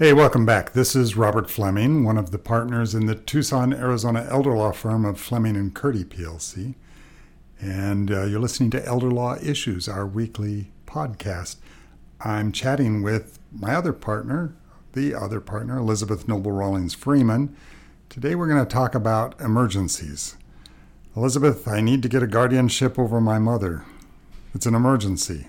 Hey, welcome back. This is Robert Fleming, one of the partners in the Tucson, Arizona elder law firm of Fleming and Curti PLC. And uh, you're listening to Elder Law Issues, our weekly podcast. I'm chatting with my other partner, the other partner, Elizabeth Noble Rawlings Freeman. Today we're going to talk about emergencies. Elizabeth, I need to get a guardianship over my mother. It's an emergency.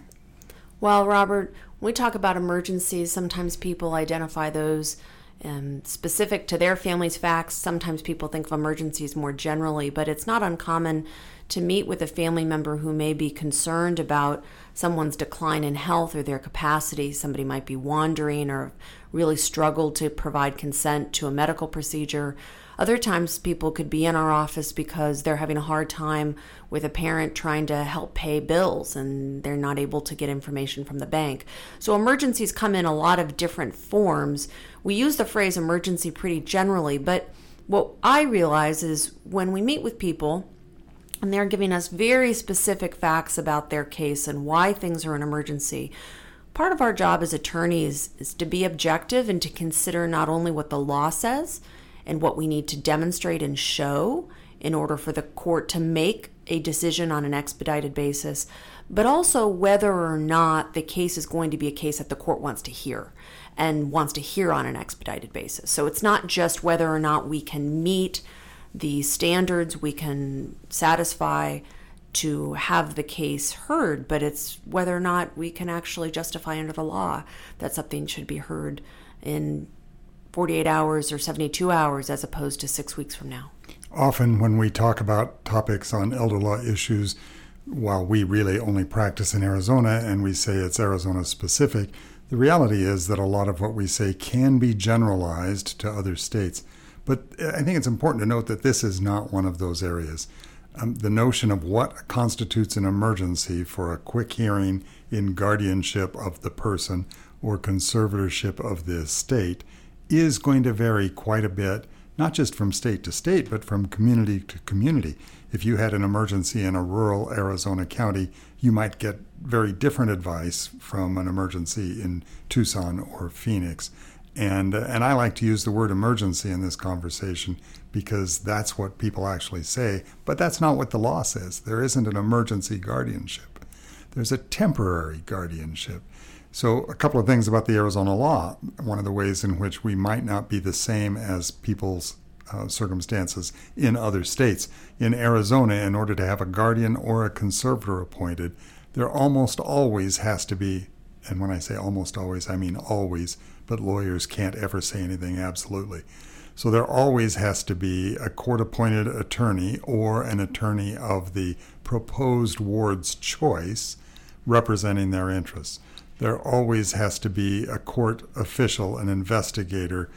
Well, Robert, when we talk about emergencies, sometimes people identify those um, specific to their family's facts. Sometimes people think of emergencies more generally, but it's not uncommon to meet with a family member who may be concerned about someone's decline in health or their capacity. Somebody might be wandering or really struggled to provide consent to a medical procedure. Other times, people could be in our office because they're having a hard time with a parent trying to help pay bills and they're not able to get information from the bank. So, emergencies come in a lot of different forms. We use the phrase emergency pretty generally, but what I realize is when we meet with people, and they're giving us very specific facts about their case and why things are an emergency. Part of our job as attorneys is to be objective and to consider not only what the law says, and what we need to demonstrate and show in order for the court to make a decision on an expedited basis, but also whether or not the case is going to be a case that the court wants to hear and wants to hear on an expedited basis. So it's not just whether or not we can meet the standards we can satisfy to have the case heard, but it's whether or not we can actually justify under the law that something should be heard in 48 hours or 72 hours as opposed to six weeks from now. Often, when we talk about topics on elder law issues, while we really only practice in Arizona and we say it's Arizona specific, the reality is that a lot of what we say can be generalized to other states. But I think it's important to note that this is not one of those areas. Um, the notion of what constitutes an emergency for a quick hearing in guardianship of the person or conservatorship of the estate is going to vary quite a bit, not just from state to state, but from community to community. If you had an emergency in a rural Arizona county, you might get very different advice from an emergency in Tucson or Phoenix. And, and I like to use the word emergency in this conversation because that's what people actually say, but that's not what the law says. There isn't an emergency guardianship, there's a temporary guardianship. So, a couple of things about the Arizona law. One of the ways in which we might not be the same as people's uh, circumstances in other states. In Arizona, in order to have a guardian or a conservator appointed, there almost always has to be, and when I say almost always, I mean always, but lawyers can't ever say anything absolutely. So there always has to be a court appointed attorney or an attorney of the proposed ward's choice representing their interests there always has to be a court official, an investigator,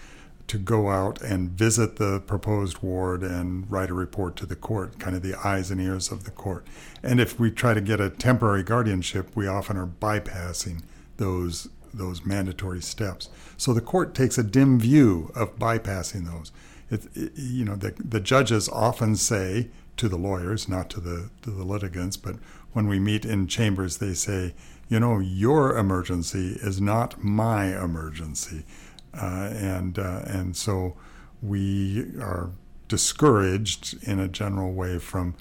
to go out and visit the proposed ward and write a report to the court, kind of the eyes and ears of the court. And if we try to get a temporary guardianship, we often are bypassing those those mandatory steps. So the court takes a dim view of bypassing those. It, it, you know, the, the judges often say to the lawyers, not to the to the litigants, but when we meet in chambers, they say, you know, your emergency is not my emergency. Uh, and, uh, and so we are discouraged in a general way from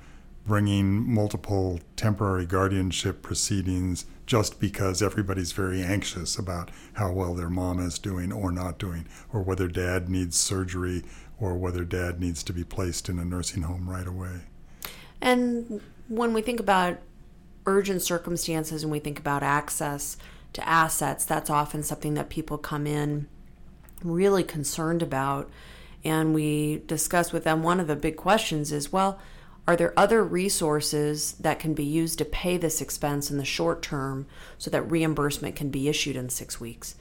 bringing multiple temporary guardianship proceedings just because everybody's very anxious about how well their mom is doing or not doing, or whether dad needs surgery or whether dad needs to be placed in a nursing home right away. And when we think about urgent circumstances and we think about access to assets, that's often something that people come in really concerned about. And we discuss with them one of the big questions is well, are there other resources that can be used to pay this expense in the short term so that reimbursement can be issued in six weeks?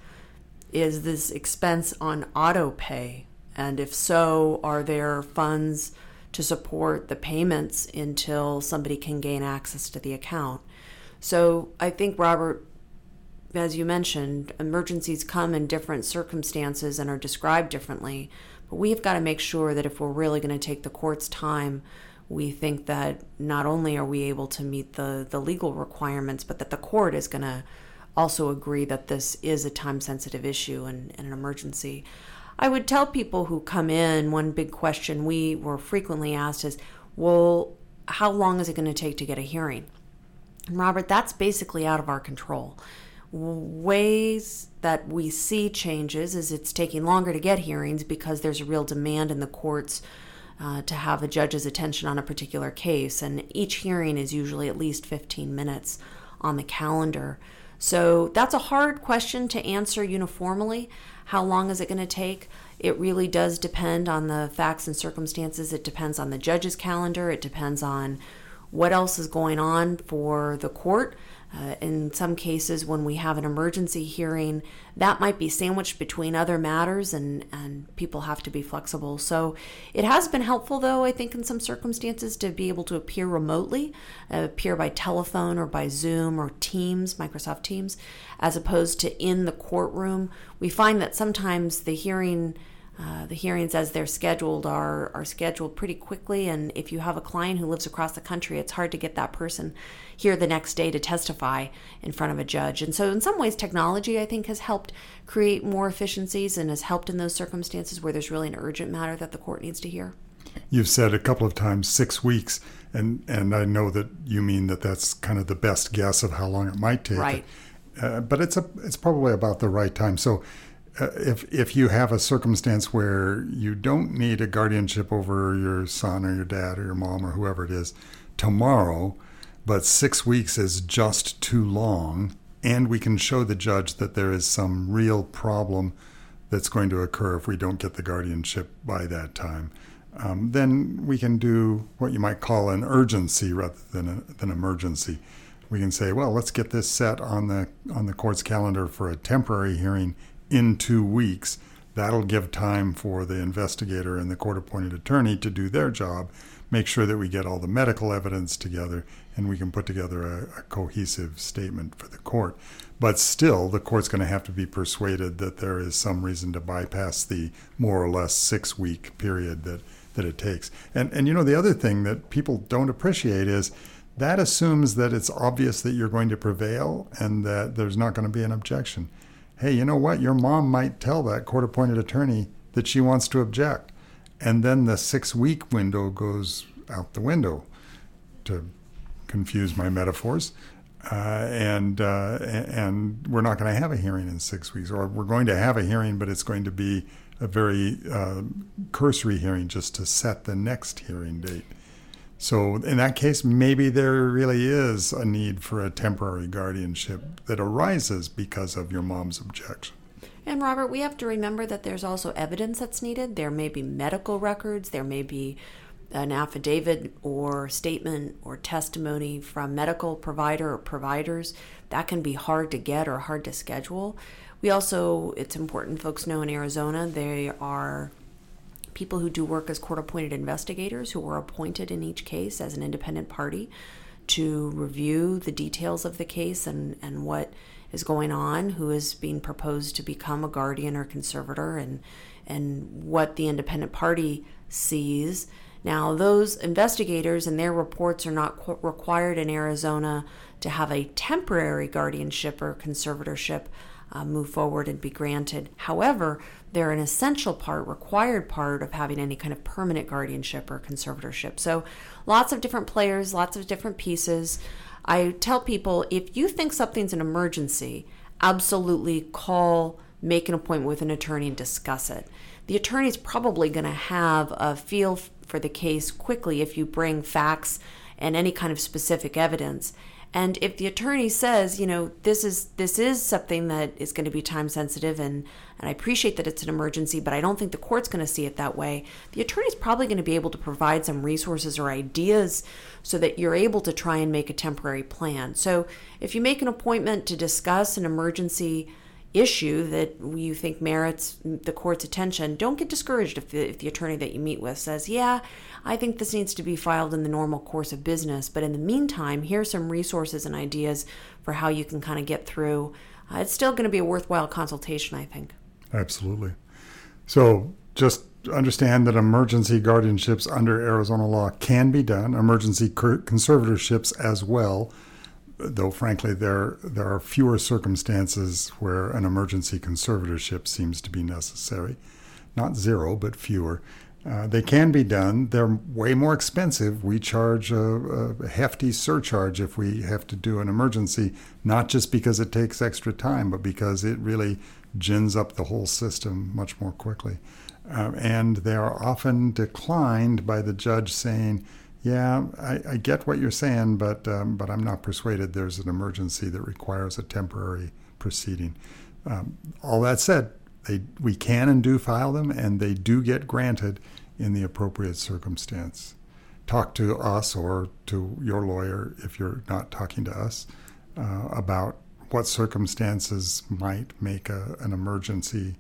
Is this expense on auto pay? And if so, are there funds? To support the payments until somebody can gain access to the account. So I think, Robert, as you mentioned, emergencies come in different circumstances and are described differently. But we've got to make sure that if we're really going to take the court's time, we think that not only are we able to meet the, the legal requirements, but that the court is going to also agree that this is a time sensitive issue and, and, an emergency. I would tell people who come in one big question we were frequently asked is, well, how long is it going to take to get a hearing? And Robert, that's basically out of our control. Ways that we see changes is it's taking longer to get hearings because there's a real demand in the courts uh, to have a judge's attention on a particular case, and each hearing is usually at least 15 minutes on the calendar. So that's a hard question to answer uniformly. How long is it going to take? It really does depend on the facts and circumstances. It depends on the judge's calendar. It depends on what else is going on for the court. Uh, in some cases, when we have an emergency hearing, that might be sandwiched between other matters, and, and people have to be flexible. So it has been helpful, though, I think, in some circumstances, to be able to appear remotely, uh, appear by telephone or by Zoom or Teams, Microsoft Teams, as opposed to in the courtroom. We find that sometimes the hearing uh, the hearings as they're scheduled are are scheduled pretty quickly. And if you have a client who lives across the country it's hard to get that person here the next day to testify in front of a judge. And so in some ways technology i think has helped create more efficiencies and has helped in those circumstances where there's really an urgent matter that the court needs to hear. You've said a couple of times six weeks. And and i know that you mean that that's kind of the best guess of how long it might take. Right. Uh, but it's a it's probably about the right time. So uh, if if you have a circumstance where you don't need a guardianship over your son or your dad or your mom or whoever it is tomorrow, but six weeks is just too long, and we can show the judge that there is some real problem that's going to occur if we don't get the guardianship by that time. Um, then we can do what you might call an urgency rather than a, than emergency. We can say, well, let's get this set on the on the court's calendar for a temporary hearing in two weeks. That'll give time for the investigator and the court appointed attorney to do their job, make sure that we get all the medical evidence together, and we can put together a, a cohesive statement for the court. But still, the court's going to have to be persuaded that there is some reason to bypass the more or less six week period that, that it takes. And, and you know, the other thing that people don't appreciate is that assumes that it's obvious that you're going to prevail and that there's not going to be an objection hey, you know what? Your mom might tell that court appointed attorney that she wants to object. And then the six week window goes out the window, to confuse my metaphors. Uh, and uh, and we're not going to have a hearing in six weeks, or we're going to have a hearing, but it's going to be a very uh, cursory hearing just to set the next hearing date. So, in that case, maybe there really is a need for a temporary guardianship that arises because of your mom's objection. And, Robert, we have to remember that there's also evidence that's needed. There may be medical records, there may be an affidavit or statement or testimony from medical provider or providers that can be hard to get or hard to schedule. We also, it's important folks know in Arizona, they are people who do work as court appointed investigators who were appointed in each case as an independent party to review the details of the case and, and what is going on, who is being proposed to become a guardian or conservator, and, and what the independent party sees. Now, those investigators and their reports are not qu- required in Arizona to have a temporary guardianship or conservatorship uh, move forward and be granted. However, they're an essential part, required part of having any kind of permanent guardianship or conservatorship. So, lots of different players, lots of different pieces. I tell people if you think something's an emergency, absolutely call, make an appointment with an attorney and discuss it. The attorney's probably going to have a feel for the case quickly if you bring facts and any kind of specific evidence. And if the attorney says, you know, this is this is something that is going to be time sensitive and and I appreciate that it's an emergency, but I don't think the court's going to see it that way. The attorney's probably going to be able to provide some resources or ideas so that you're able to try and make a temporary plan. So, if you make an appointment to discuss an emergency issue that you think merits the court's attention, don't get discouraged if the, if the attorney that you meet with says, Yeah, I think this needs to be filed in the normal course of business. But in the meantime, here's some resources and ideas for how you can kind of get through. Uh, it's still going to be a worthwhile consultation, I think. Absolutely. So just understand that emergency guardianships under Arizona law can be done, emergency conservatorships as well though frankly there there are fewer circumstances where an emergency conservatorship seems to be necessary. Not zero, but fewer. Uh, they can be done. They're way more expensive. We charge a, a, hefty surcharge if we have to do an emergency, not just because it takes extra time, but because it really gins up the whole system much more quickly. Uh, and they are often declined by the judge saying, yeah, I, I get what you're saying, but um, but I'm not persuaded there's an emergency that requires a temporary proceeding. Um, all that said, they we can and do file them, and they do get granted in the appropriate circumstance. Talk to us or to your lawyer if you're not talking to us uh, about what circumstances might make a, an emergency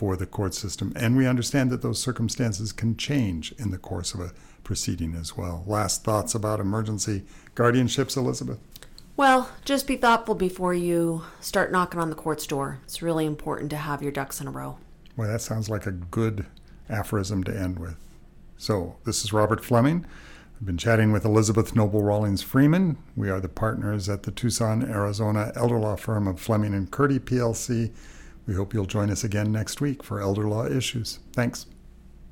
for the court system. And we understand that those circumstances can change in the course of a proceeding as well. Last thoughts about emergency guardianships, Elizabeth? Well, just be thoughtful before you start knocking on the court's door. It's really important to have your ducks in a row. Well, that sounds like a good aphorism to end with. So, this is Robert Fleming. I've been chatting with Elizabeth Noble Rawlings Freeman. We are the partners at the Tucson, Arizona elder law firm of Fleming and Curti PLC. We hope you'll join us again next week for Elder Law Issues. Thanks.